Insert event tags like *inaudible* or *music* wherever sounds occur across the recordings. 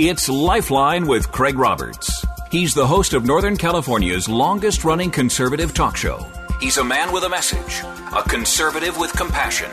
It's Lifeline with Craig Roberts. He's the host of Northern California's longest running conservative talk show. He's a man with a message, a conservative with compassion.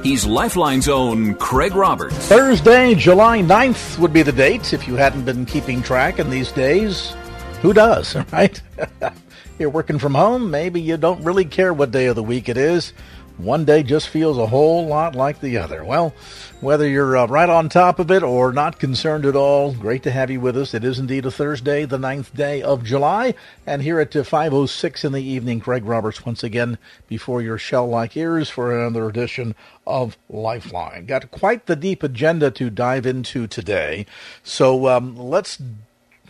He's Lifeline's own Craig Roberts. Thursday, July 9th would be the date if you hadn't been keeping track in these days. Who does, *laughs* right? *laughs* You're working from home, maybe you don't really care what day of the week it is. One day just feels a whole lot like the other. Well, whether you're uh, right on top of it or not concerned at all, great to have you with us. It is indeed a Thursday, the ninth day of July, and here at 5.06 in the evening, Craig Roberts once again before your shell-like ears for another edition of Lifeline. Got quite the deep agenda to dive into today, so um, let's,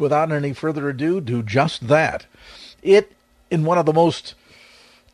without any further ado, do just that. It, in one of the most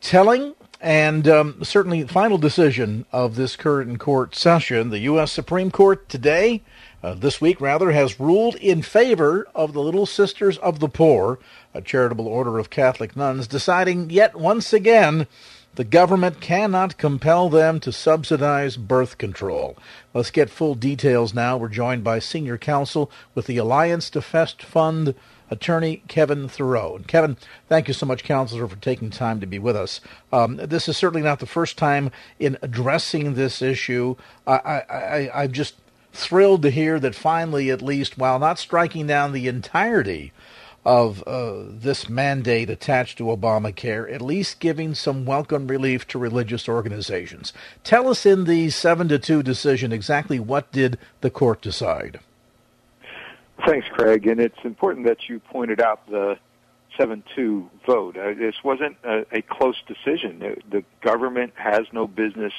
telling and um, certainly, final decision of this current court session, the U.S. Supreme Court today, uh, this week rather, has ruled in favor of the Little Sisters of the Poor, a charitable order of Catholic nuns, deciding yet once again the government cannot compel them to subsidize birth control. Let's get full details now. We're joined by senior counsel with the Alliance Defense Fund attorney Kevin Theriot. And Kevin, thank you so much, counselor, for taking time to be with us. Um, this is certainly not the first time in addressing this issue. I, I'm just thrilled to hear that finally, at least, while not striking down the entirety of uh, this mandate attached to Obamacare, at least giving some welcome relief to religious organizations. Tell us in the 7 to 2 decision exactly what did the court decide? Thanks, Craig. And it's important that you pointed out the 7-2 vote. Uh, this wasn't a, a close decision. The, the government has no business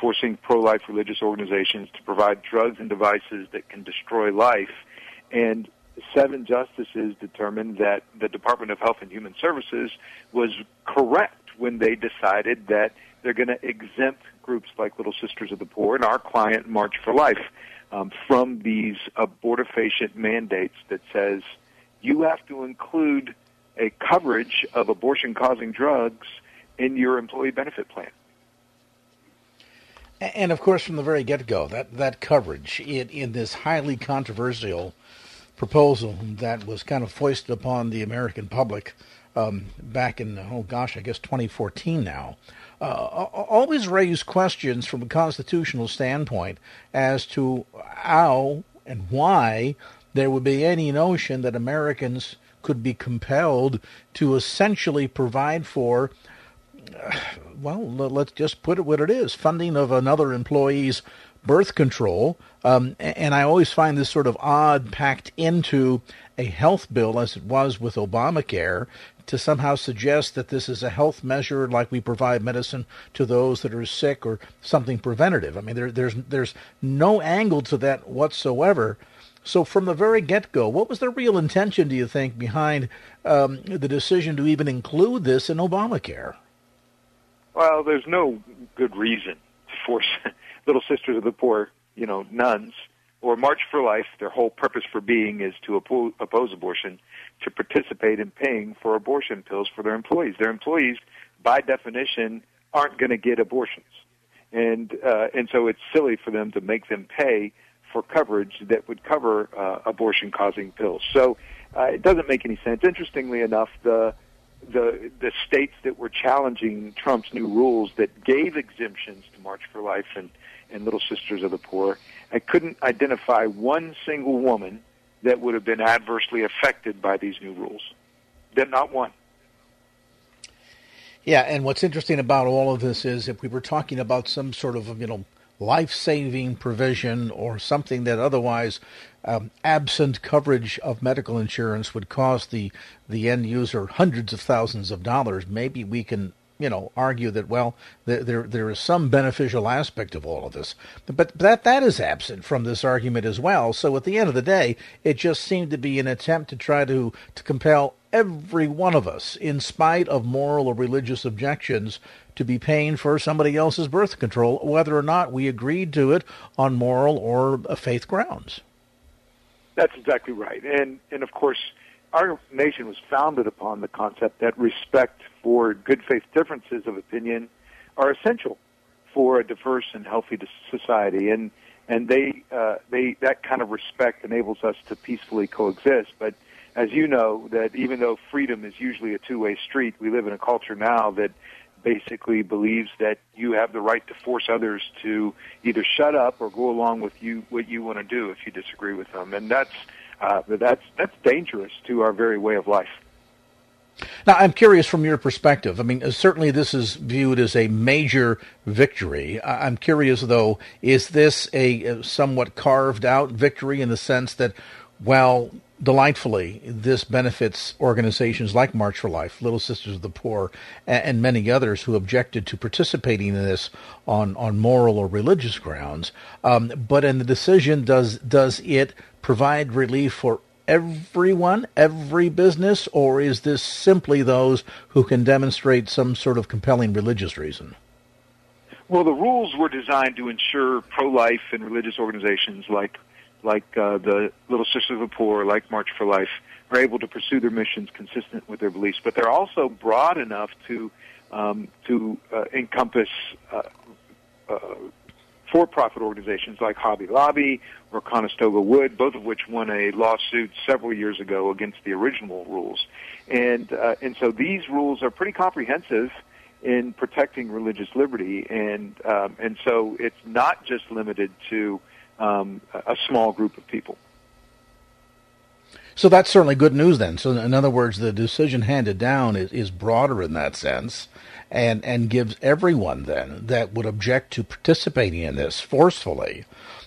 forcing pro-life religious organizations to provide drugs and devices that can destroy life. And seven justices determined that the Department of Health and Human Services was correct when they decided that they're going to exempt groups like Little Sisters of the Poor and our client March for Life um, from these abortifacient mandates that says you have to include a coverage of abortion causing drugs in your employee benefit plan. And of course, from the very get go, that, that coverage in, in this highly controversial proposal that was kind of foisted upon the American public um, back in, oh gosh, I guess 2014 now, always raise questions from a constitutional standpoint as to how and why there would be any notion that Americans could be compelled to essentially provide for, uh, well, let's just put it what it is funding of another employee's birth control. Um, and I always find this sort of odd packed into a health bill as it was with Obamacare to somehow suggest that this is a health measure like we provide medicine to those that are sick or something preventative. I mean, there, there's, there's no angle to that whatsoever. So, from the very get go, what was the real intention, do you think, behind um, the decision to even include this in Obamacare? Well, there's no good reason to force *laughs* Little Sisters of the Poor, you know, nuns, or March for Life. Their whole purpose for being is to oppose abortion to participate in paying for abortion pills for their employees. Their employees, by definition, aren't going to get abortions, and uh, and so it's silly for them to make them pay for coverage that would cover uh, abortion-causing pills. So uh, it doesn't make any sense. Interestingly enough, the the the states that were challenging Trump's new rules that gave exemptions to March for Life and and Little Sisters of the Poor, I couldn't identify one single woman that would have been adversely affected by these new rules. Then not one. Yeah, and what's interesting about all of this is if we were talking about some sort of you know life-saving provision or something that otherwise, um, absent coverage of medical insurance, would cost the the end user hundreds of thousands of dollars, maybe we can you know, argue that well, there there, is some beneficial aspect of all of this, but that that is absent from this argument as well. So at the end of the day, it just seemed to be an attempt to try to to compel every one of us, in spite of moral or religious objections, to be paying for somebody else's birth control, whether or not we agreed to it on moral or uh, faith grounds. That's exactly right, and and of course our nation was founded upon the concept that respect for good faith differences of opinion are essential for a diverse and healthy society, and and they uh, they that kind of respect enables us to peacefully coexist. But as you know, that even though freedom is usually a two-way street, we live in a culture now that basically believes that you have the right to force others to either shut up or go along with you what you want to do if you disagree with them, and that's uh, that's that's dangerous to our very way of life. Now, I'm curious from your perspective. I mean, certainly this is viewed as a major victory. I'm curious, though, is this a somewhat carved out victory in the sense that, well, delightfully, this benefits organizations like March for Life, Little Sisters of the Poor, and, many others who objected to participating in this on, on moral or religious grounds. Um, but in the decision, does does it provide relief for everyone, every business, or is this simply those who can demonstrate some sort of compelling religious reason? Well, the rules were designed to ensure pro-life and religious organizations like like uh, the Little Sisters of the Poor, like March for Life, are able to pursue their missions consistent with their beliefs. But they're also broad enough to um, to uh, encompass uh, uh for-profit organizations like Hobby Lobby or Conestoga Wood, both of which won a lawsuit several years ago against the original rules. And uh, and so these rules are pretty comprehensive in protecting religious liberty, and um, and so it's not just limited to um, a small group of people. So that's certainly good news then. So in other words, the decision handed down is, is broader in that sense and, and gives everyone then that would object to participating in this forcefully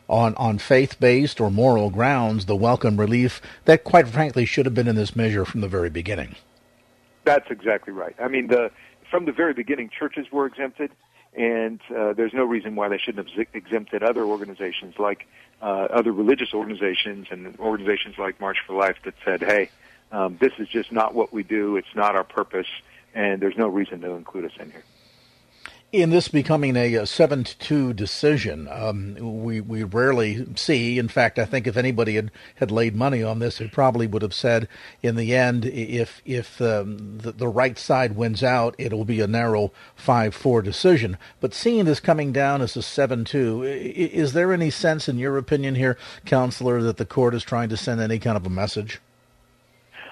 on, on faith based or moral grounds the welcome relief that quite frankly should have been in this measure from the very beginning. That's exactly right. I mean, the, from the very beginning, churches were exempted, and uh, there's no reason why they shouldn't have exempted other organizations like uh, other religious organizations and organizations like March for Life that said, hey, um, this is just not what we do, it's not our purpose, and there's no reason to include us in here in this becoming a, seven to two decision, um, we we rarely see. In fact, I think if anybody had, had laid money on this, it probably would have said in the end, if if um, the, the right side wins out, it'll be a narrow five four decision. But seeing this coming down as a seven two, is there any sense, in your opinion, here, counselor, that the court is trying to send any kind of a message?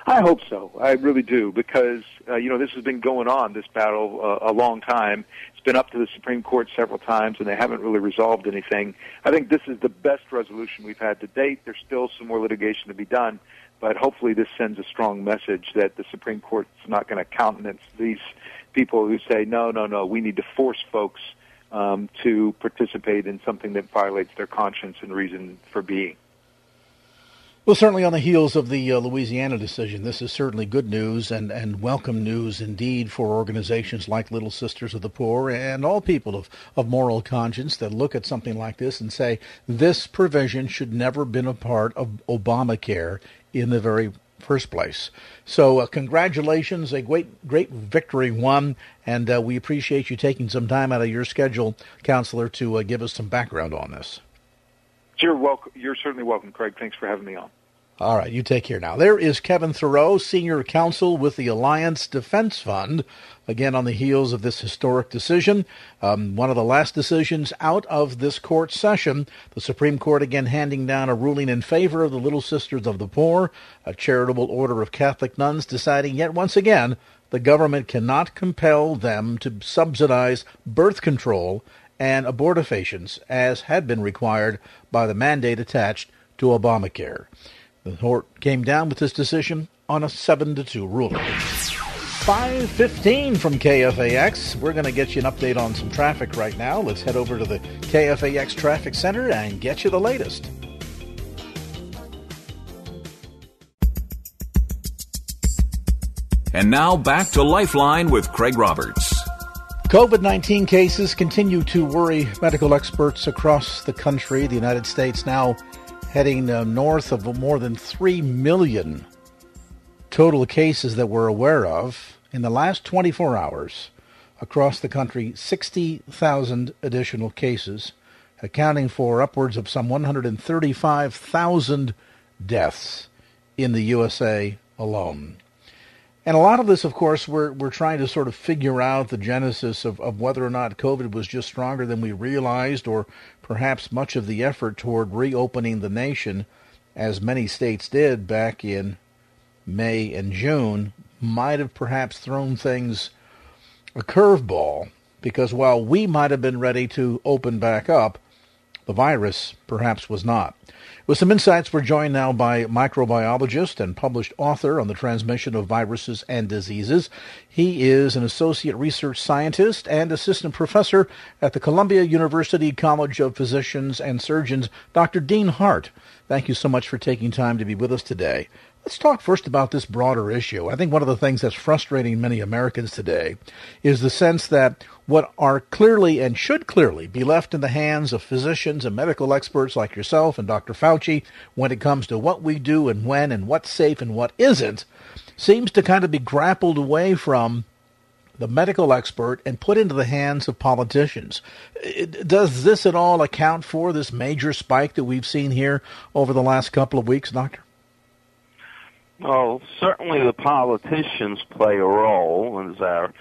I hope so. I really do because uh, you know this has been going on this battle uh, a long time. It's been up to the Supreme Court several times, and they haven't really resolved anything. I think this is the best resolution we've had to date. There's still some more litigation to be done, but hopefully this sends a strong message that the Supreme Court's not going to countenance these people who say no, no, no. We need to force folks um, to participate in something that violates their conscience and reason for being. Well, certainly on the heels of the uh, Louisiana decision, this is certainly good news and, and welcome news indeed for organizations like Little Sisters of the Poor and all people of, of moral conscience that look at something like this and say this provision should never have been a part of Obamacare in the very first place. So, uh, congratulations, a great, great victory won, and uh, we appreciate you taking some time out of your schedule, Counselor, to uh, give us some background on this. You're welcome. You're certainly welcome, Craig. Thanks for having me on. All right, you take care now. There is Kevin Theriot, Senior Counsel with the Alliance Defense Fund. Again, on the heels of this historic decision, um, one of the last decisions out of this court session, the Supreme Court again handing down a ruling in favor of the Little Sisters of the Poor, a charitable order of Catholic nuns, deciding yet once again the government cannot compel them to subsidize birth control and abortifacients as had been required by the mandate attached to Obamacare. The court came down with this decision on a 7 to 2 ruling. 515 from KFAX. We're going to get you an update on some traffic right now. Let's head over to the KFAX Traffic Center and get you the latest. And now back to Lifeline with Craig Roberts. COVID 19 cases continue to worry medical experts across the country. The United States now heading uh, north of more than 3 million total cases that we're aware of. In the last 24 hours, across the country, 60,000 additional cases, accounting for upwards of some 135,000 deaths in the USA alone. And a lot of this, of course, we're, we're trying to sort of figure out the genesis of, of whether or not COVID was just stronger than we realized, or perhaps much of the effort toward reopening the nation, as many states did back in May and June, might have perhaps thrown things a curveball, because while we might have been ready to open back up, the virus perhaps was not. With some insights, we're joined now by microbiologist and published author on the transmission of viruses and diseases. He is an associate research scientist and assistant professor at the Columbia University College of Physicians and Surgeons, Dr. Dean Hart. Thank you so much for taking time to be with us today. Let's talk first about this broader issue. I think one of the things that's frustrating many Americans today is the sense that what are clearly and should clearly be left in the hands of physicians and medical experts like yourself and Dr. Fauci when it comes to what we do and when and what's safe and what isn't seems to kind of be grappled away from the medical expert and put into the hands of politicians. Does this at all account for this major spike that we've seen here over the last couple of weeks, Doctor? Well, certainly the politicians play a role. As our,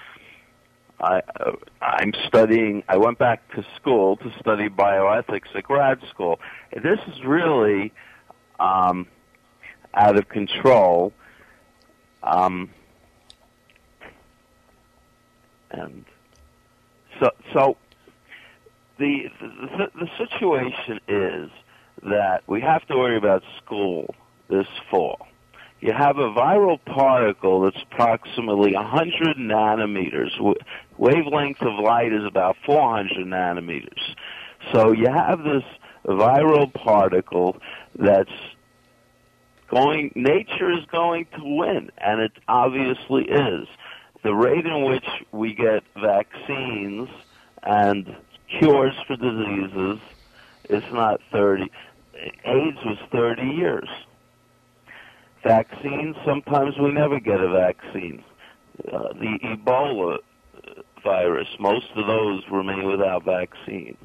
I, uh, I'm studying. I went back to school to study bioethics at grad school. This is really um, out of control. Um, and so, so the, the the situation is that we have to worry about school this fall you have a viral particle that's approximately 100 nanometers. Wavelength of light is about 400 nanometers. So you have this viral particle that's going, nature is going to win, and it obviously is. The rate in which we get vaccines and cures for diseases is not 30. AIDS was 30 years vaccines. Sometimes we never get a vaccine. Uh, the Ebola virus, most of those remain without vaccines.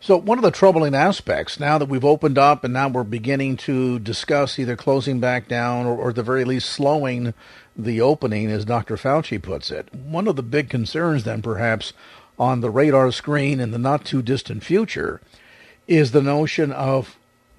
So, one of the troubling aspects now that we've opened up and now we're beginning to discuss either closing back down or, or at the very least slowing the opening, as Dr. Fauci puts it, one of the big concerns then perhaps on the radar screen in the not too distant future is the notion of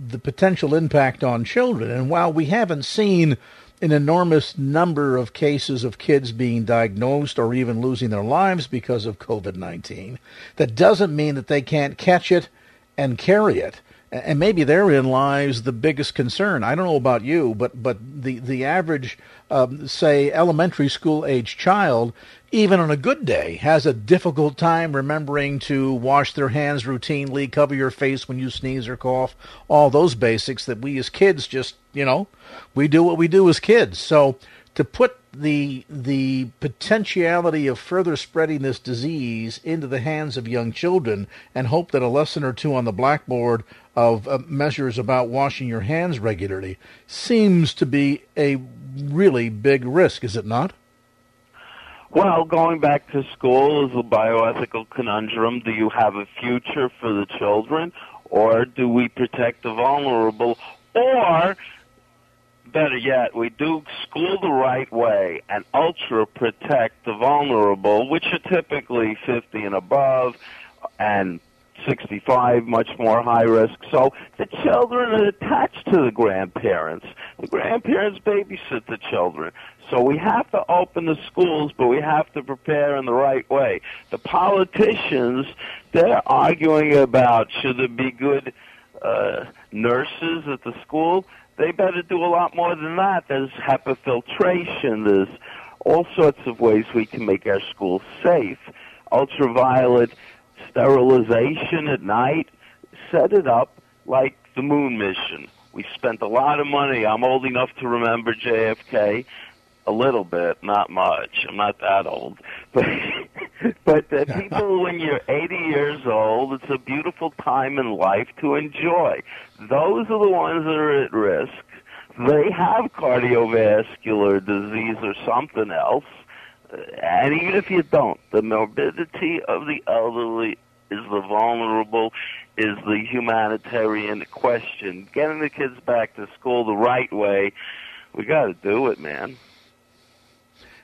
the potential impact on children. And while we haven't seen an enormous number of cases of kids being diagnosed or even losing their lives because of COVID 19, that doesn't mean that they can't catch it and carry it. And maybe therein lies the biggest concern. I don't know about you, but, but the, the average, um, say, elementary school age child even on a good day, has a difficult time remembering to wash their hands routinely, cover your face when you sneeze or cough, all those basics that we as kids just, you know, we do what we do as kids. So to put the the potentiality of further spreading this disease into the hands of young children and hope that a lesson or two on the blackboard of uh, measures about washing your hands regularly seems to be a really big risk, is it not? Well, going back to school is a bioethical conundrum. Do you have a future for the children, or do we protect the vulnerable, or better yet, we do school the right way and ultra protect the vulnerable, which are typically 50 and above, and 65, much more high risk. So the children are attached to the grandparents. The grandparents babysit the children. So we have to open the schools, but we have to prepare in the right way. The politicians, they're arguing about should there be good uh, nurses at the school. They better do a lot more than that. There's HEPA filtration. There's all sorts of ways we can make our schools safe. Ultraviolet sterilization at night. Set it up like the moon mission. We spent a lot of money. I'm old enough to remember JFK a little bit, not much. I'm not that old, *laughs* but but uh, people, *laughs* when you're 80 years old, it's a beautiful time in life to enjoy. Those are the ones that are at risk. They have cardiovascular disease or something else, and even if you don't, the morbidity of the elderly is the vulnerable, is the humanitarian question. Getting the kids back to school the right way, we got to do it, man.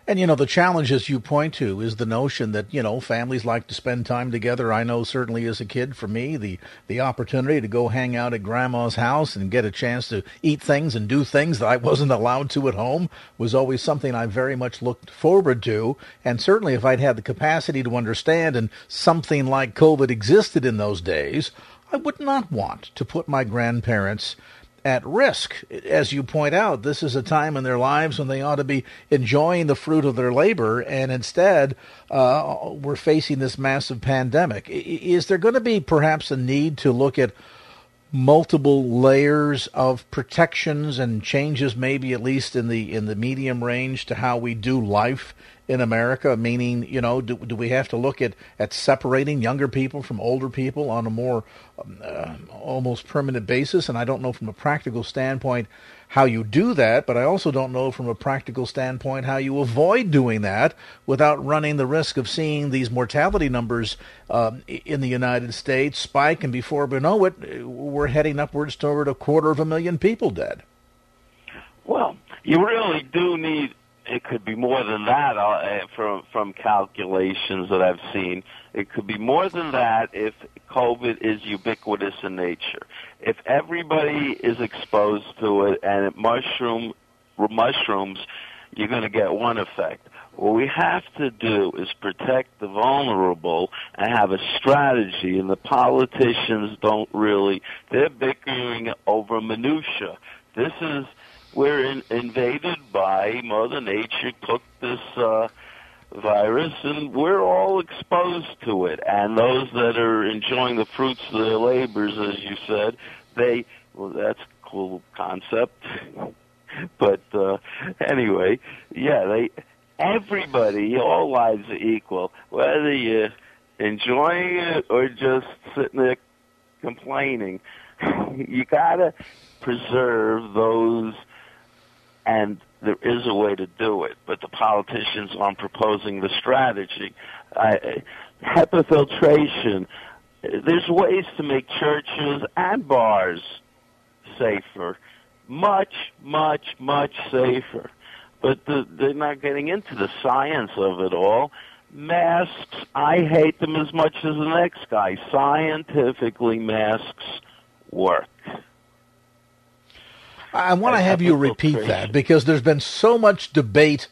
And you know, the challenge, as you point to, is the notion that you know families like to spend time together. I know certainly as a kid, for me, the the opportunity to go hang out at grandma's house and get a chance to eat things and do things that I wasn't allowed to at home was always something I very much looked forward to. And certainly, if I'd had the capacity to understand and something like COVID existed in those days, I would not want to put my grandparents at risk. As you point out, this is a time in their lives when they ought to be enjoying the fruit of their labor, and instead, uh, we're facing this massive pandemic. Is there going to be perhaps a need to look at multiple layers of protections and changes, maybe at least in the in the medium range, to how we do life in America? Meaning, you know, do, do we have to look at, at separating younger people from older people on a more um, uh, almost permanent basis? And I don't know from a practical standpoint how you do that, but I also don't know from a practical standpoint how you avoid doing that without running the risk of seeing these mortality numbers um, in the United States spike, and before we know it, we're heading upwards toward a quarter of a million people dead. Well, you really do need it could be more than that uh, from from calculations that I've seen. It could be more than that if COVID is ubiquitous in nature. If everybody is exposed to it and it mushroom mushrooms, you're going to get one effect. What we have to do is protect the vulnerable and have a strategy. And the politicians don't really, they're bickering over minutia. This is we're in, invaded by Mother Nature, cooked this uh, virus, and we're all exposed to it. And those that are enjoying the fruits of their labors, as you said, they, well, that's a cool concept. *laughs* but uh, anyway, yeah, they, everybody, all lives are equal, whether you're enjoying it or just sitting there complaining. *laughs* you gotta preserve those and there is a way to do it, but the politicians aren't proposing the strategy. I, HEPA filtration. There's ways to make churches and bars safer, much, much, much safer. But the, they're not getting into the science of it all. Masks, I hate them as much as the next guy. Scientifically, masks work. I want to have you repeat *laughs* that because there's been so much debate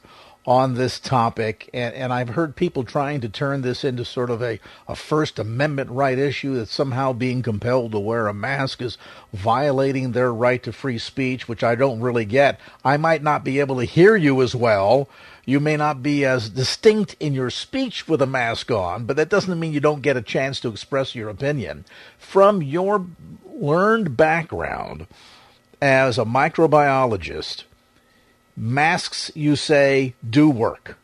on this topic, and, and I've heard people trying to turn this into sort of a, a First Amendment right issue that somehow being compelled to wear a mask is violating their right to free speech, which I don't really get. I might not be able to hear you as well. You may not be as distinct in your speech with a mask on, but that doesn't mean you don't get a chance to express your opinion. From your learned background, as a microbiologist, masks, you say, do work?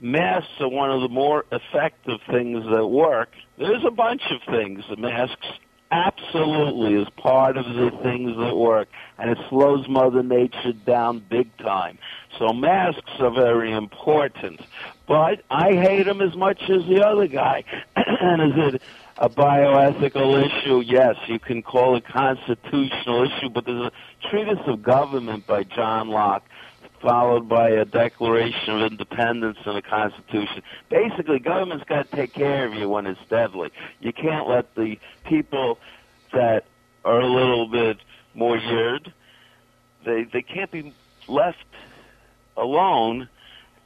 Masks are one of the more effective things that work. There's a bunch of things. The masks absolutely is part of the things that work, and it slows Mother Nature down big time. So masks are very important, but I hate them as much as the other guy. *clears throat* and is it a bioethical issue, yes, you can call it constitutional issue, but there's a treatise of government by John Locke followed by a Declaration of Independence and a Constitution. Basically, government's got to take care of you when it's deadly. You can't let the people that are a little bit more yeared, they they can't be left alone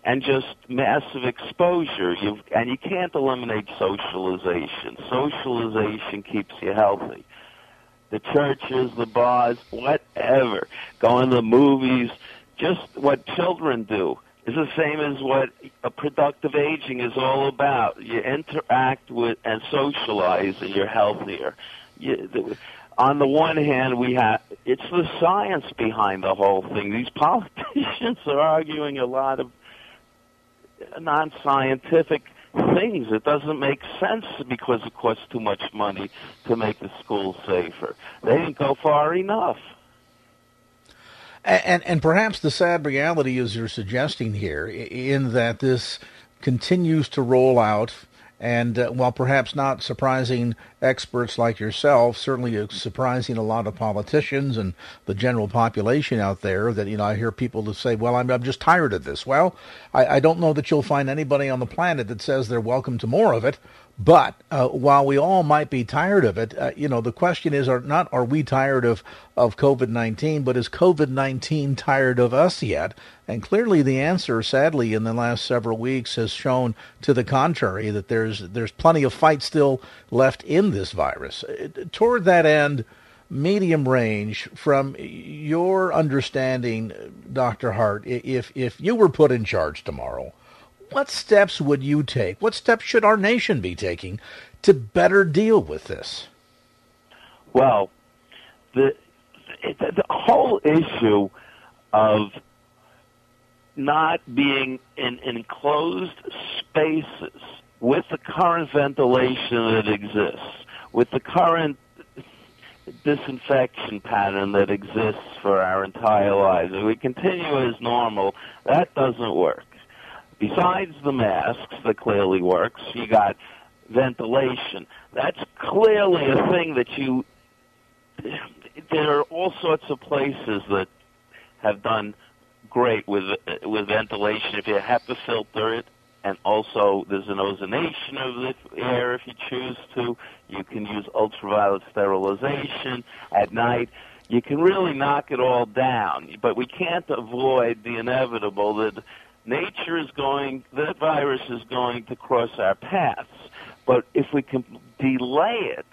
and just massive exposure. You and you can't eliminate socialization. Socialization keeps you healthy. The churches, the bars, whatever, going to the movies, just what children do is the same as what a productive aging is all about. You interact with and socialize, and you're healthier. You, on the one hand, we have it's the science behind the whole thing. These politicians *laughs* are arguing a lot of non-scientific things. It doesn't make sense because it costs too much money to make the schools safer. They didn't go far enough. And, and, and perhaps the sad reality is you're suggesting here, in that this continues to roll out and uh, while perhaps not surprising experts like yourself, certainly surprising a lot of politicians and the general population out there, that you know I hear people to say, "Well, I'm I'm just tired of this." Well, I, I don't know that you'll find anybody on the planet that says they're welcome to more of it. But uh, while we all might be tired of it, uh, you know, the question is, are not are we tired of of COVID nineteen, but is COVID nineteen tired of us yet? And clearly, the answer, sadly, in the last several weeks, has shown to the contrary that there's there's plenty of fight still left in this virus. Uh, toward that end, medium range, from your understanding, Doctor Hart, if if you were put in charge tomorrow what steps would you take? What steps should our nation be taking to better deal with this? Well, the the, the whole issue of not being in enclosed spaces with the current ventilation that exists, with the current disinfection pattern that exists for our entire lives, if we continue as normal, that doesn't work. Besides the masks that clearly works, you got ventilation. That's clearly a thing that you. There are all sorts of places that have done great with with ventilation. If you have to filter it, and also there's an ozonation of the air if you choose to. You can use ultraviolet sterilization at night. You can really knock it all down, but we can't avoid the inevitable that nature is going, that virus is going to cross our paths. But if we can delay it,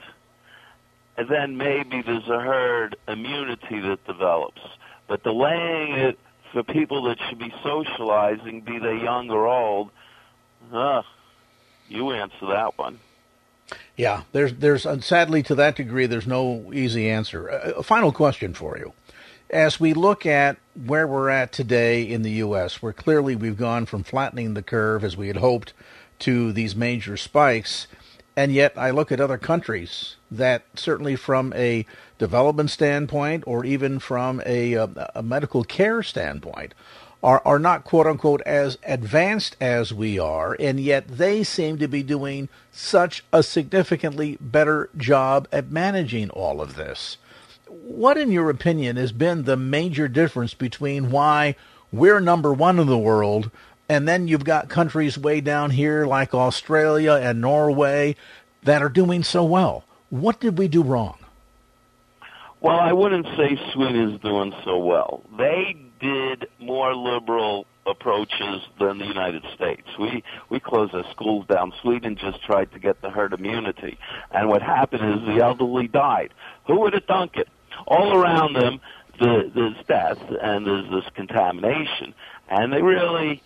then maybe there's a herd immunity that develops. But delaying it for people that should be socializing, be they young or old, uh, you answer that one. Yeah, there's, there's, sadly, to that degree, there's no easy answer. A final question for you as we look at where we're at today in the U.S., where clearly we've gone from flattening the curve as we had hoped to these major spikes, and yet I look at other countries that certainly from a development standpoint or even from a, a, uh, a medical care standpoint are, are not quote unquote as advanced as we are, and yet they seem to be doing such a significantly better job at managing all of this what, in your opinion, has been the major difference between why we're number one in the world and then you've got countries way down here like Australia and Norway that are doing so well? What did we do wrong? Well, I wouldn't say Sweden is doing so well. They did more liberal approaches than the United States. We we closed our schools down. Sweden just tried to get the herd immunity, and what happened is the elderly died. Who would have thunk it? All around them the, there's death and there's this contamination. And they really,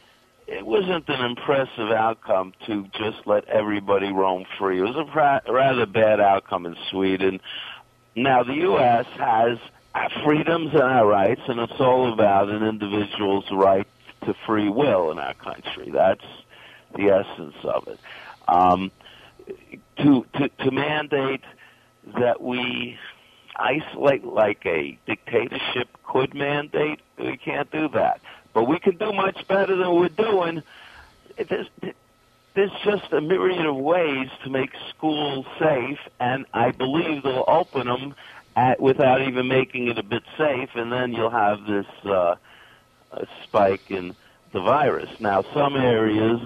it wasn't an impressive outcome to just let everybody roam free. It was a pra- rather bad outcome in Sweden. Now, the U.S. has freedoms and our rights, and it's all about an individual's right to free will in our country. That's the essence of it. Um, to, to, to mandate that we isolate like a dictatorship could mandate. We can't do that. But we can do much better than we're doing. There's, there's just a myriad of ways to make schools safe, and I believe they'll open them at, without even making it a bit safe, and then you'll have this uh, spike in the virus. Now, some areas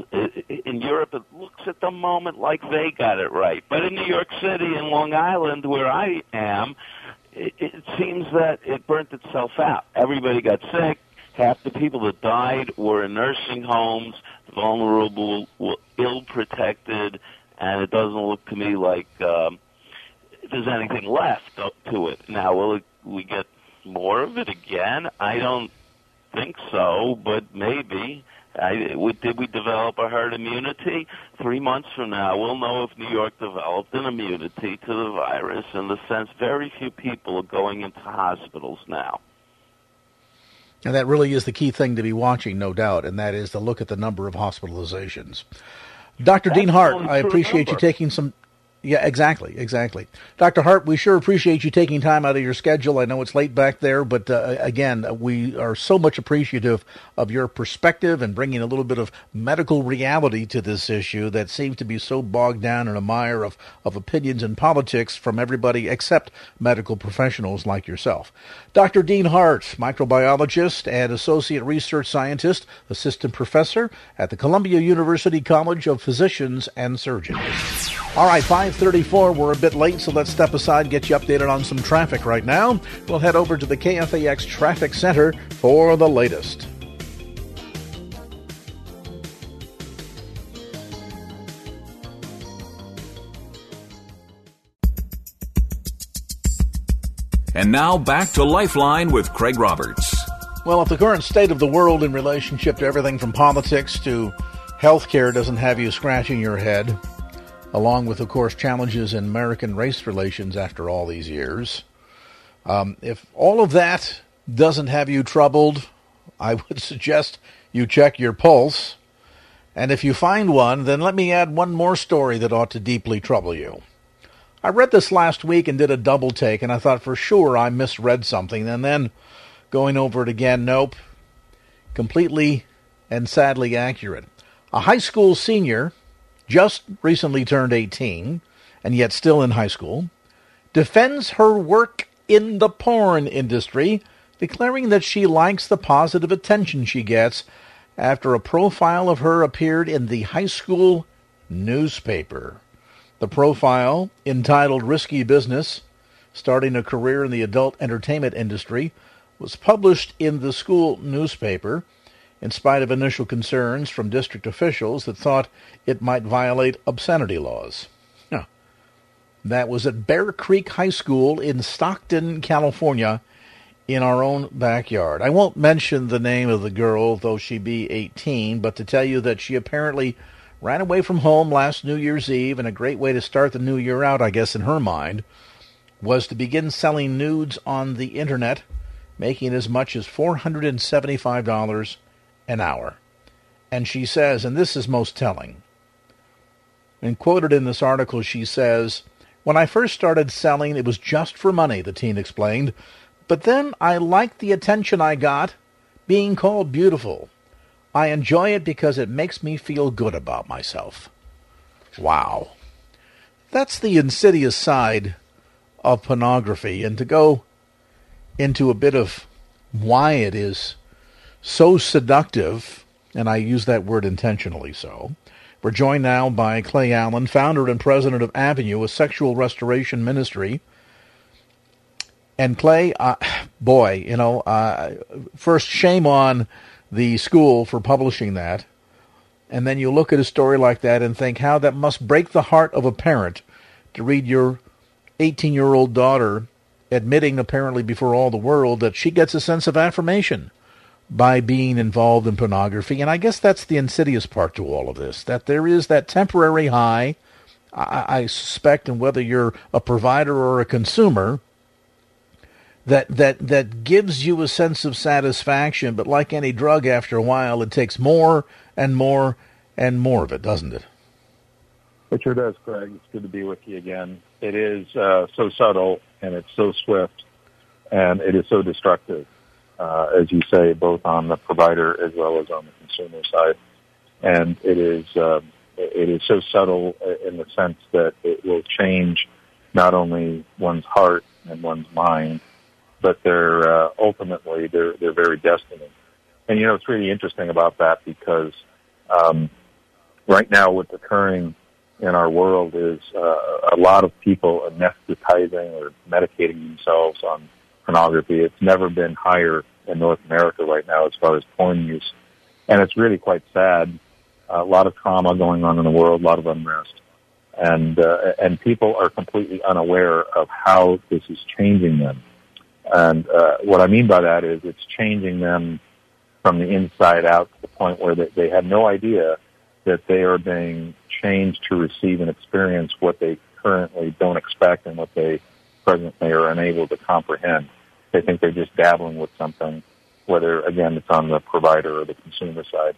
in Europe, it looks at the moment like they got it right. But in New York City and Long Island, where I am, it, it seems that it burnt itself out. Everybody got sick. Half the people that died were in nursing homes, vulnerable, ill protected, and it doesn't look to me like um, there's anything left up to it. Now, will it, we get more of it again? I don't think so, but maybe. I, we, did we develop a herd immunity? Three months from now, we'll know if New York developed an immunity to the virus. In the sense, very few people are going into hospitals now. And that really is the key thing to be watching, no doubt, and that is to look at the number of hospitalizations. Dr. That's Dean Hart, I appreciate you taking some yeah, exactly, exactly. Dr. Hart, we sure appreciate you taking time out of your schedule. I know it's late back there, but uh, again, we are so much appreciative of your perspective and bringing a little bit of medical reality to this issue that seems to be so bogged down in a mire of, of opinions and politics from everybody except medical professionals like yourself. Dr. Dean Hart, microbiologist and associate research scientist, assistant professor at the Columbia University College of Physicians and Surgeons. All right, 534. We're a bit late, so let's step aside, get you updated on some traffic right now. We'll head over to the KFAX Traffic Center for the latest. And now back to Lifeline with Craig Roberts. Well, if the current state of the world in relationship to everything from politics to healthcare doesn't have you scratching your head, along with, of course, challenges in American race relations after all these years. Um, if all of that doesn't have you troubled, I would *laughs* suggest you check your pulse. And if you find one, then let me add one more story that ought to deeply trouble you. I read this last week and did a double take, and I thought for sure I misread something. And then going over it again, nope. Completely and sadly accurate. A high school senior just recently turned 18 and yet still in high school, defends her work in the porn industry, declaring that she likes the positive attention she gets after a profile of her appeared in the high school newspaper. The profile, entitled Risky Business Starting a Career in the Adult Entertainment Industry, was published in the school newspaper in spite of initial concerns from district officials that thought it might violate obscenity laws. That was at Bear Creek High School in Stockton, California, in our own backyard. I won't mention the name of the girl, though she be 18, but to tell you that she apparently ran away from home last New Year's Eve, and a great way to start the new year out, I guess, in her mind, was to begin selling nudes on the internet, making as much as $475 an hour. And she says, and this is most telling, and quoted in this article, she says, When I first started selling, it was just for money, the teen explained. But then I liked the attention I got, being called beautiful. I enjoy it because it makes me feel good about myself. Wow. That's the insidious side of pornography. And to go into a bit of why it is so seductive, and I use that word intentionally so. We're joined now by Clay Allen, founder and president of Avenue, a sexual restoration ministry. And Clay, uh, boy, you know, uh, first shame on the school for publishing that. And then you look at a story like that and think how that must break the heart of a parent to read your 18 year old daughter admitting, apparently before all the world, that she gets a sense of affirmation by being involved in pornography. And I guess that's the insidious part to all of this, that there is that temporary high, I, I suspect, and whether you're a provider or a consumer, that, that, that gives you a sense of satisfaction. But like any drug, after a while, it takes more and more and more of it, doesn't it? It sure does, Craig. It's good to be with you again. It is uh, so subtle and it's so swift and it is so destructive uh, as you say, both on the provider as well as on the consumer side. And it is uh, it is so subtle in the sense that it will change not only one's heart and one's mind, but their uh, ultimately their their very destiny. And you know, it's really interesting about that because um, right now, what's occurring in our world is uh, a lot of people anesthetizing or medicating themselves on pornography. It's never been higher in North America right now as far as porn use. And it's really quite sad. a lot of trauma going on in the world, a lot of unrest. And, uh, and people are completely unaware of how this is changing them. And, uh, what I mean by that is it's changing them from the inside out to the point where they, they have no idea that they are being changed to receive and experience what they currently don't expect and what they presently are unable to comprehend. They think they're just dabbling with something, whether again it's on the provider or the consumer side.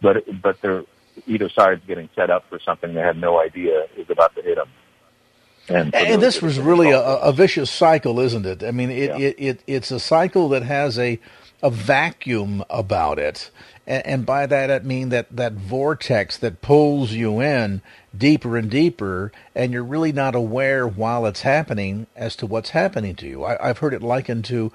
But but they're either side's getting set up for something they had no idea is about to hit them. And, and this was really a, a, vicious cycle, isn't it? I mean, it, yeah. it, it, it's a cycle that has a a vacuum about it, and, and by that I mean that that vortex that pulls you in deeper and deeper, and you're really not aware while it's happening as to what's happening to you. I, have heard it likened to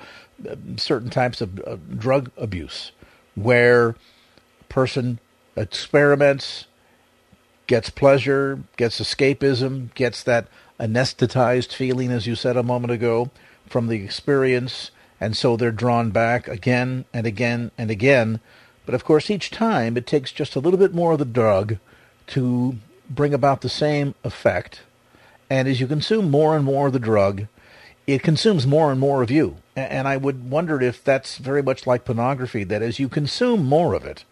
uh, certain types of uh, drug abuse, where a person experiments, gets pleasure, gets escapism, gets that anesthetized feeling, as you said a moment ago, from the experience, and so they're drawn back again and again and again. But of course, each time it takes just a little bit more of the drug to bring about the same effect. And as you consume more and more of the drug, it consumes more and more of you. And I would wonder if that's very much like pornography, that as you consume more of it,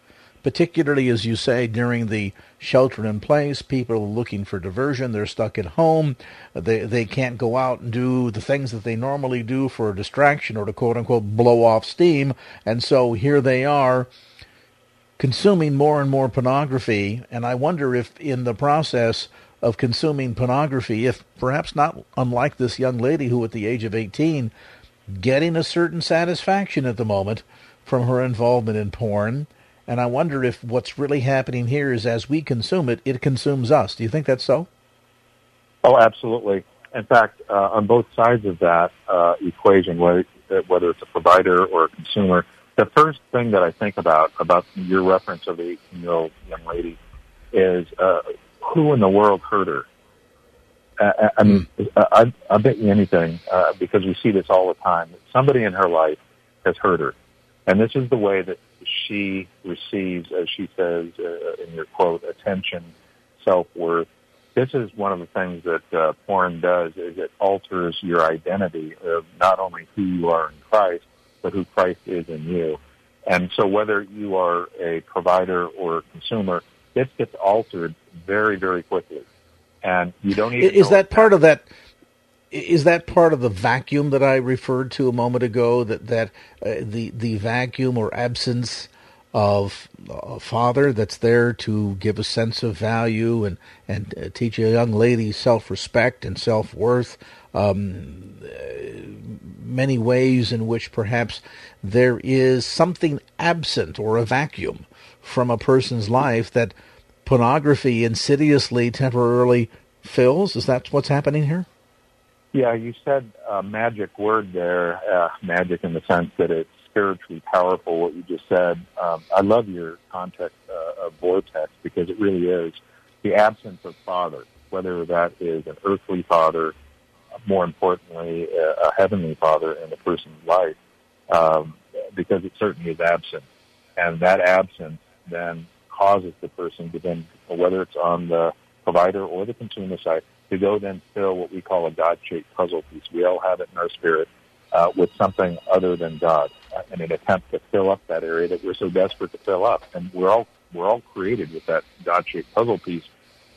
particularly as you say during the shelter in place people are looking for diversion they're stuck at home they they can't go out and do the things that they normally do for a distraction or to quote unquote blow off steam and so here they are consuming more and more pornography and i wonder if in the process of consuming pornography if perhaps not unlike this young lady who at the age of 18 getting a certain satisfaction at the moment from her involvement in porn and I wonder if what's really happening here is as we consume it, it consumes us. Do you think that's so? Oh, absolutely. In fact, uh, on both sides of that uh, equation, whether, whether it's a provider or a consumer, the first thing that I think about about your reference of the 18-year-old young lady is uh, who in the world hurt her. Uh, I mean, mm. I, I bet you anything uh, because we see this all the time. Somebody in her life has hurt her, and this is the way that she receives, as she says uh, in your quote, attention, self-worth. This is one of the things that uh, porn does is it alters your identity of not only who you are in Christ, but who Christ is in you. And so whether you are a provider or a consumer, this gets altered very, very quickly. And you don't even Is that part of that is that part of the vacuum that I referred to a moment ago? That that uh, the the vacuum or absence of a father that's there to give a sense of value and and uh, teach a young lady self respect and self worth. Um, many ways in which perhaps there is something absent or a vacuum from a person's life that pornography insidiously temporarily fills. Is that what's happening here? Yeah, you said a magic word there, uh, magic in the sense that it's spiritually powerful, what you just said. Um, I love your context uh, of vortex because it really is the absence of father, whether that is an earthly father, more importantly, a, a heavenly father in a person's life, um, because it certainly is absent. And that absence then causes the person to then, whether it's on the provider or the consumer side, to go then fill what we call a God-shaped puzzle piece. We all have it in our spirit uh, with something other than God uh, Uh, in an attempt to fill up that area that we're so desperate to fill up. And we're all we're all created with that God-shaped puzzle piece.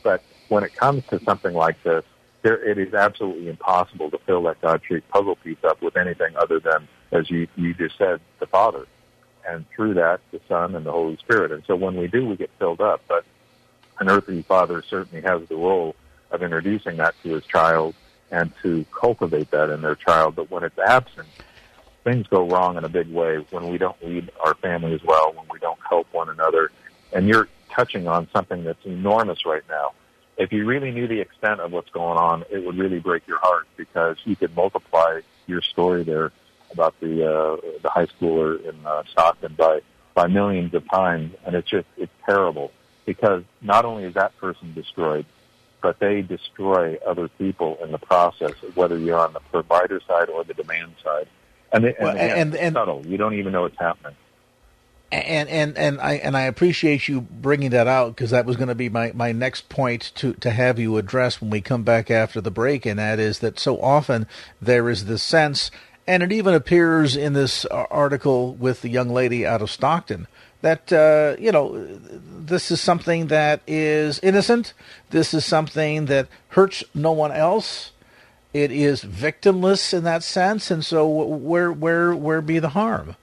But when it comes to something like this, there, it is absolutely impossible to fill that God-shaped puzzle piece up with anything other than, as you, you just said, the Father. And through that, the Son and the Holy Spirit. And so when we do, we get filled up. But an earthly father certainly has the role of introducing that to his child and to cultivate that in their child. But when it's absent, things go wrong in a big way when we don't lead our family as well, when we don't help one another. And you're touching on something that's enormous right now. If you really knew the extent of what's going on, it would really break your heart because you could multiply your story there about the uh, the high schooler in uh, Stockton by by millions of times, and it's just it's terrible because not only is that person destroyed, but they destroy other people in the process, whether you're on the provider side or the demand side. And, and, well, again, and, and, subtle. You don't even know it's happening. And and and I and I appreciate you bringing that out because that was going to be my, my next point to to have you address when we come back after the break, and that is that so often there is this sense And it even appears in this article with the young lady out of Stockton that, uh, you know, this is something that is innocent. This is something that hurts no one else. It is victimless in that sense. And so where, where, where be the harm?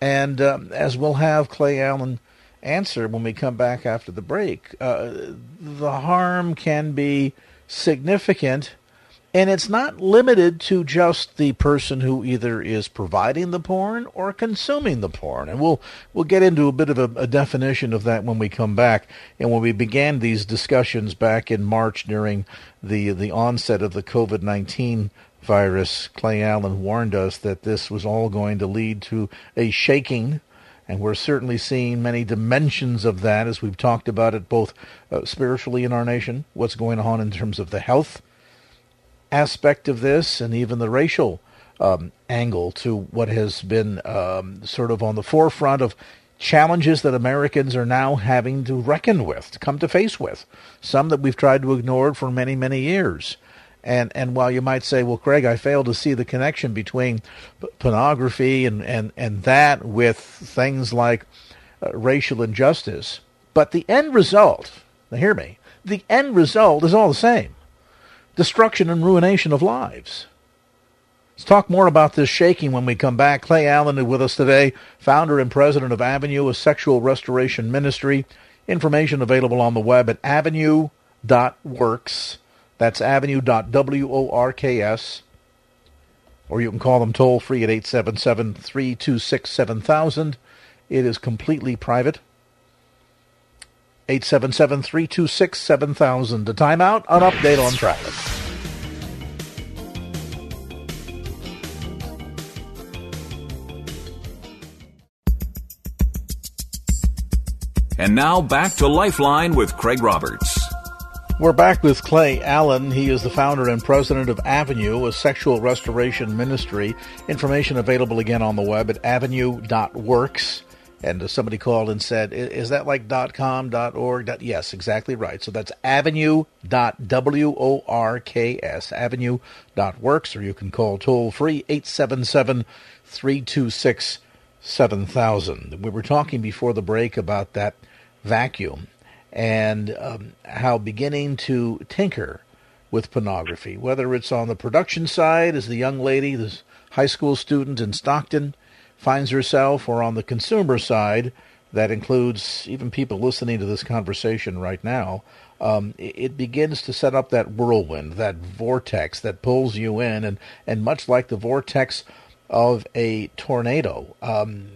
And um, as we'll have Clay Allen answer when we come back after the break, uh, the harm can be significant and it's not limited to just the person who either is providing the porn or consuming the porn. And we'll we'll get into a bit of a, a, definition of that when we come back. And when we began these discussions back in March during the the onset of the COVID nineteen virus, Clay Allen warned us that this was all going to lead to a shaking. And we're certainly seeing many dimensions of that as we've talked about it both uh, spiritually in our nation, what's going on in terms of the health aspect of this and even the racial um, angle to what has been um, sort of on the forefront of challenges that Americans are now having to reckon with, to come to face with, some that we've tried to ignore for many, many years. And and while you might say, well, Craig, I fail to see the connection between p- pornography and, and, and that with things like uh, racial injustice, but the end result, now hear me, the end result is all the same destruction and ruination of lives. Let's talk more about this shaking when we come back. Clay Allen is with us today, founder and president of Avenue, a sexual restoration ministry. Information available on the web at avenue.works. That's avenue.works. Or you can call them toll free at 877 326 7000. It is completely private. 877 326 7000. A timeout, an update on traffic. And now back to Lifeline with Craig Roberts. We're back with Clay Allen. He is the founder and president of Avenue, a sexual restoration ministry. Information available again on the web at avenue.works. And somebody called and said, "Is that like .com, .org?" Yes, exactly right. So that's avenue.works, avenue.works, or you can call toll free 877 326 7000. We were talking before the break about that vacuum and um, how beginning to tinker with pornography, whether it's on the production side, as the young lady, this high school student in Stockton, finds herself, or on the consumer side, that includes even people listening to this conversation right now, um, it begins to set up that whirlwind, that vortex that pulls you in, and, and much like the vortex of a tornado, um,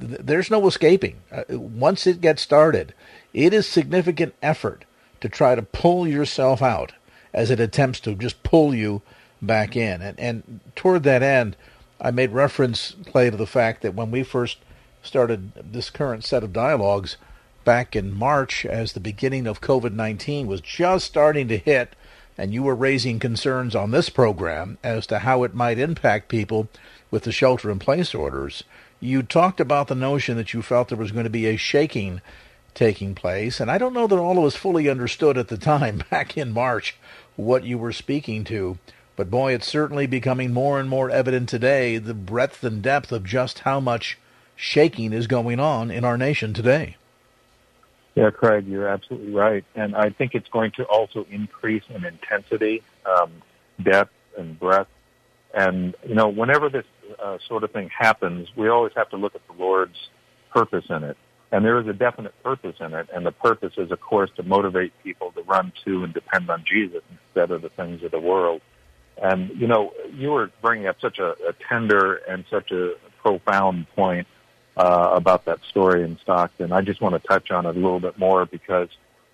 th- there's no escaping. Uh, once it gets started, it is significant effort to try to pull yourself out as it attempts to just pull you back in. And, and toward that end, I made reference, Clay, to the fact that when we first started this current set of dialogues back in March, as the beginning of COVID 19 was just starting to hit, and you were raising concerns on this program as to how it might impact people with the shelter in place orders, you talked about the notion that you felt there was going to be a shaking taking place. And I don't know that all of us fully understood at the time, *laughs* back in March, what you were speaking to. But boy, it's certainly becoming more and more evident today the breadth and depth of just how much shaking is going on in our nation today. Yeah, Craig, you're absolutely right. And I think it's going to also increase in intensity, um, depth, and breadth. And, you know, whenever this uh, sort of thing happens, we always have to look at the Lord's purpose in it. And there is a definite purpose in it. And the purpose is, of course, to motivate people to run to and depend on Jesus instead of the things of the world. And, you know, you were bringing up such a, a tender and such a profound point uh, about that story in Stockton. I just want to touch on it a little bit more because,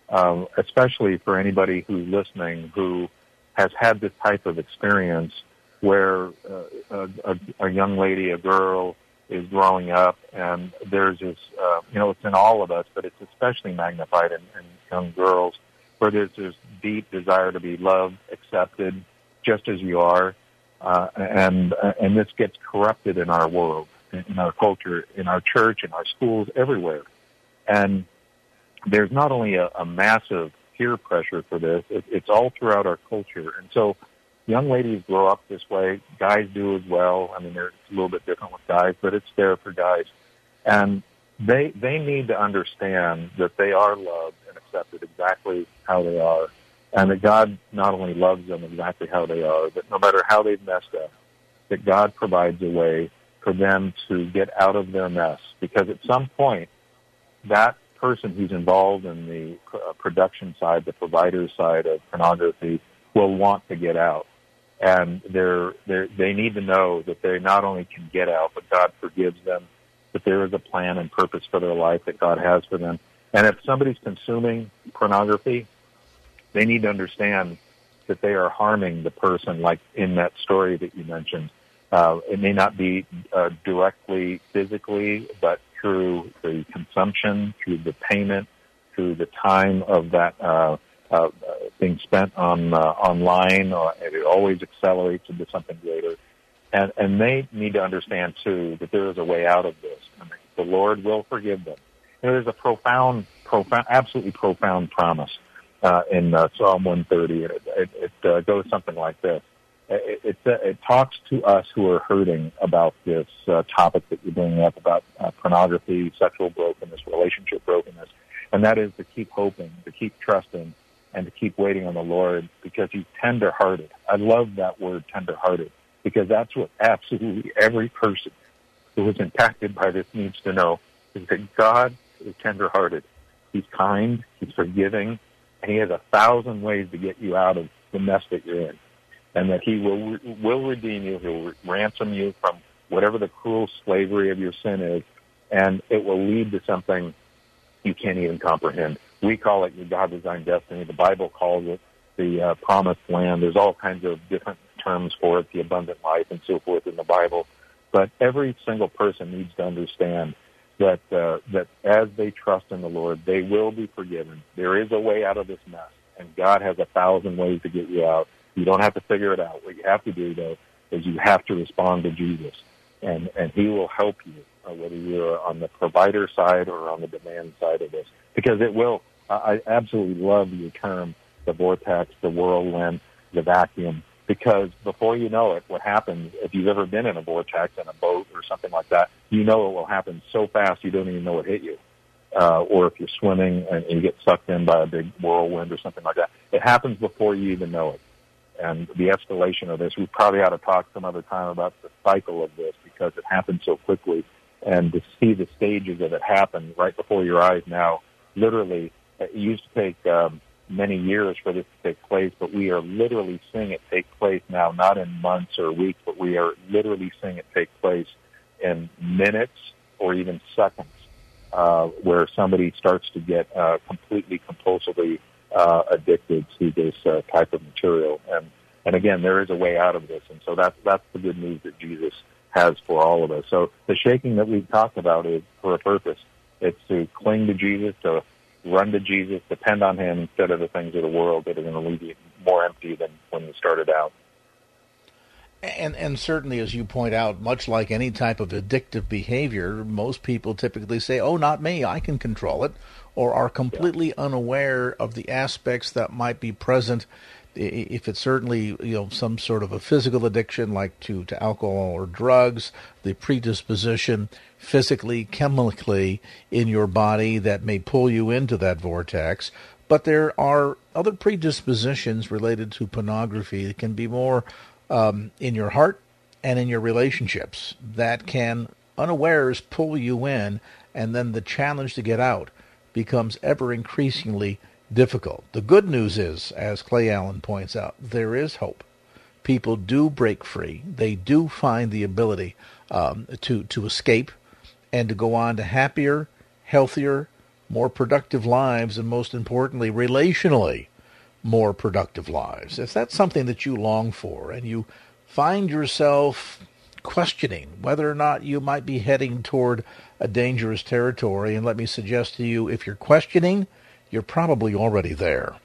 um, especially for anybody who's listening who has had this type of experience where uh, a, a, young lady, a girl, is growing up, and there's this, uh, you know, it's in all of us, but it's especially magnified in, in young girls, where there's this deep desire to be loved, accepted, just as you are, uh, and and this gets corrupted in our world, in our culture, in our church, in our schools, everywhere, and there's not only a, a massive peer pressure for this; it, it's all throughout our culture, and so young ladies grow up this way. Guys do as well. I mean, they're, it's a little bit different with guys, but it's there for guys. And they they need to understand that they are loved and accepted exactly how they are, and that God not only loves them exactly how they are, but no matter how they've messed up, that God provides a way for them to get out of their mess. Because at some point, that person who's involved in the uh, production side, the provider side of pornography, will want to get out. And they're, they're, they need to know that they not only can get out, but God forgives them, that there is a plan and purpose for their life that God has for them. And if somebody's consuming pornography, they need to understand that they are harming the person, like in that story that you mentioned. Uh, it may not be uh, directly physically, but through the consumption, through the payment, through the time of that uh, uh, being spent on uh, online, or it always accelerates into something greater. And, and they need to understand too that there is a way out of this. And the Lord will forgive them. There's a profound, profound, absolutely profound promise uh, in uh, Psalm 130, it, it, it uh, goes something like this it, it, it, talks to us who are hurting about this uh, topic that you're bringing up about uh, pornography, sexual brokenness, relationship brokenness, and that is to keep hoping, to keep trusting, and to keep waiting on the Lord because He's tender-hearted. I love that word, tender-hearted, because that's what absolutely every person who is impacted by this needs to know is that God is tender-hearted. He's kind, He's forgiving, and He has a thousand ways to get you out of the mess that you're in and that he will will redeem you. He'll ransom you from whatever the cruel slavery of your sin is, and it will lead to something you can't even comprehend. We call it your God-designed destiny. The Bible calls it the uh, promised land. There's all kinds of different terms for it, the abundant life and so forth in the Bible. But every single person needs to understand that uh, that as they trust in the Lord, they will be forgiven. There is a way out of this mess, and God has a thousand ways to get you out. You don't have to figure it out. What you have to do, though, is you have to respond to Jesus, and and He will help you, uh, whether you're on the provider side or on the demand side of this, because it will. I absolutely love your term, the vortex, the whirlwind, the vacuum, because before you know it, what happens, if you've ever been in a vortex in a boat or something like that, you know it will happen so fast you don't even know it hit you. Uh, or if you're swimming and you get sucked in by a big whirlwind or something like that, it happens before you even know it and the escalation of this. We probably ought to talk some other time about the cycle of this because it happened so quickly. And to see the stages of it happen right before your eyes now, literally, it used to take um, many years for this to take place, but we are literally seeing it take place now, not in months or weeks, but we are literally seeing it take place in minutes or even seconds, uh, where somebody starts to get uh, completely compulsively uh, addicted to this uh, type of material. And and again, there is a way out of this, and so that's that's the good news that Jesus has for all of us. So the shaking that we've talked about is for a purpose. It's to cling to Jesus, to run to Jesus, depend on Him instead of the things of the world that are going to leave you more empty than when you started out. And and certainly, as you point out, much like any type of addictive behavior, most people typically say, "Oh, not me. I can control it," or are completely yeah. unaware of the aspects that might be present if it's certainly you know some sort of a physical addiction like to, to alcohol or drugs, the predisposition physically, chemically in your body that may pull you into that vortex. But there are other predispositions related to pornography that can be more um, in your heart and in your relationships that can unawares pull you in, and then the challenge to get out becomes ever increasingly difficult. The good news is, as Clay Allen points out, there is hope. People do break free. They do find the ability um, to to escape and to go on to happier, healthier, more productive lives, and most importantly, relationally more productive lives. If that's something that you long for, and you find yourself questioning whether or not you might be heading toward a dangerous territory. And let me suggest to you if you're questioning, you're probably already there.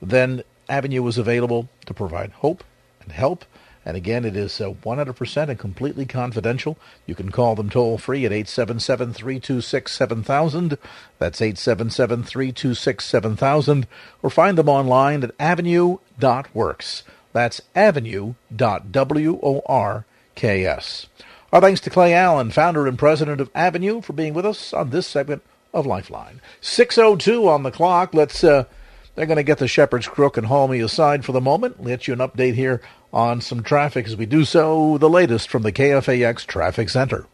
Then Avenue is available to provide hope and help. And again, it is uh, 100% and completely confidential. You can call them toll free at 877 326 7000. That's 877 326 7000. Or find them online at avenue.works. That's avenue.works. Our thanks to Clay Allen, founder and president of Avenue, for being with us on this segment of Lifeline. 6.02 on the clock. Let's, uh, they're going to get the Shepherd's Crook and haul me aside for the moment. Let you an update here on some traffic as we do so. The latest from the KFAX Traffic Center.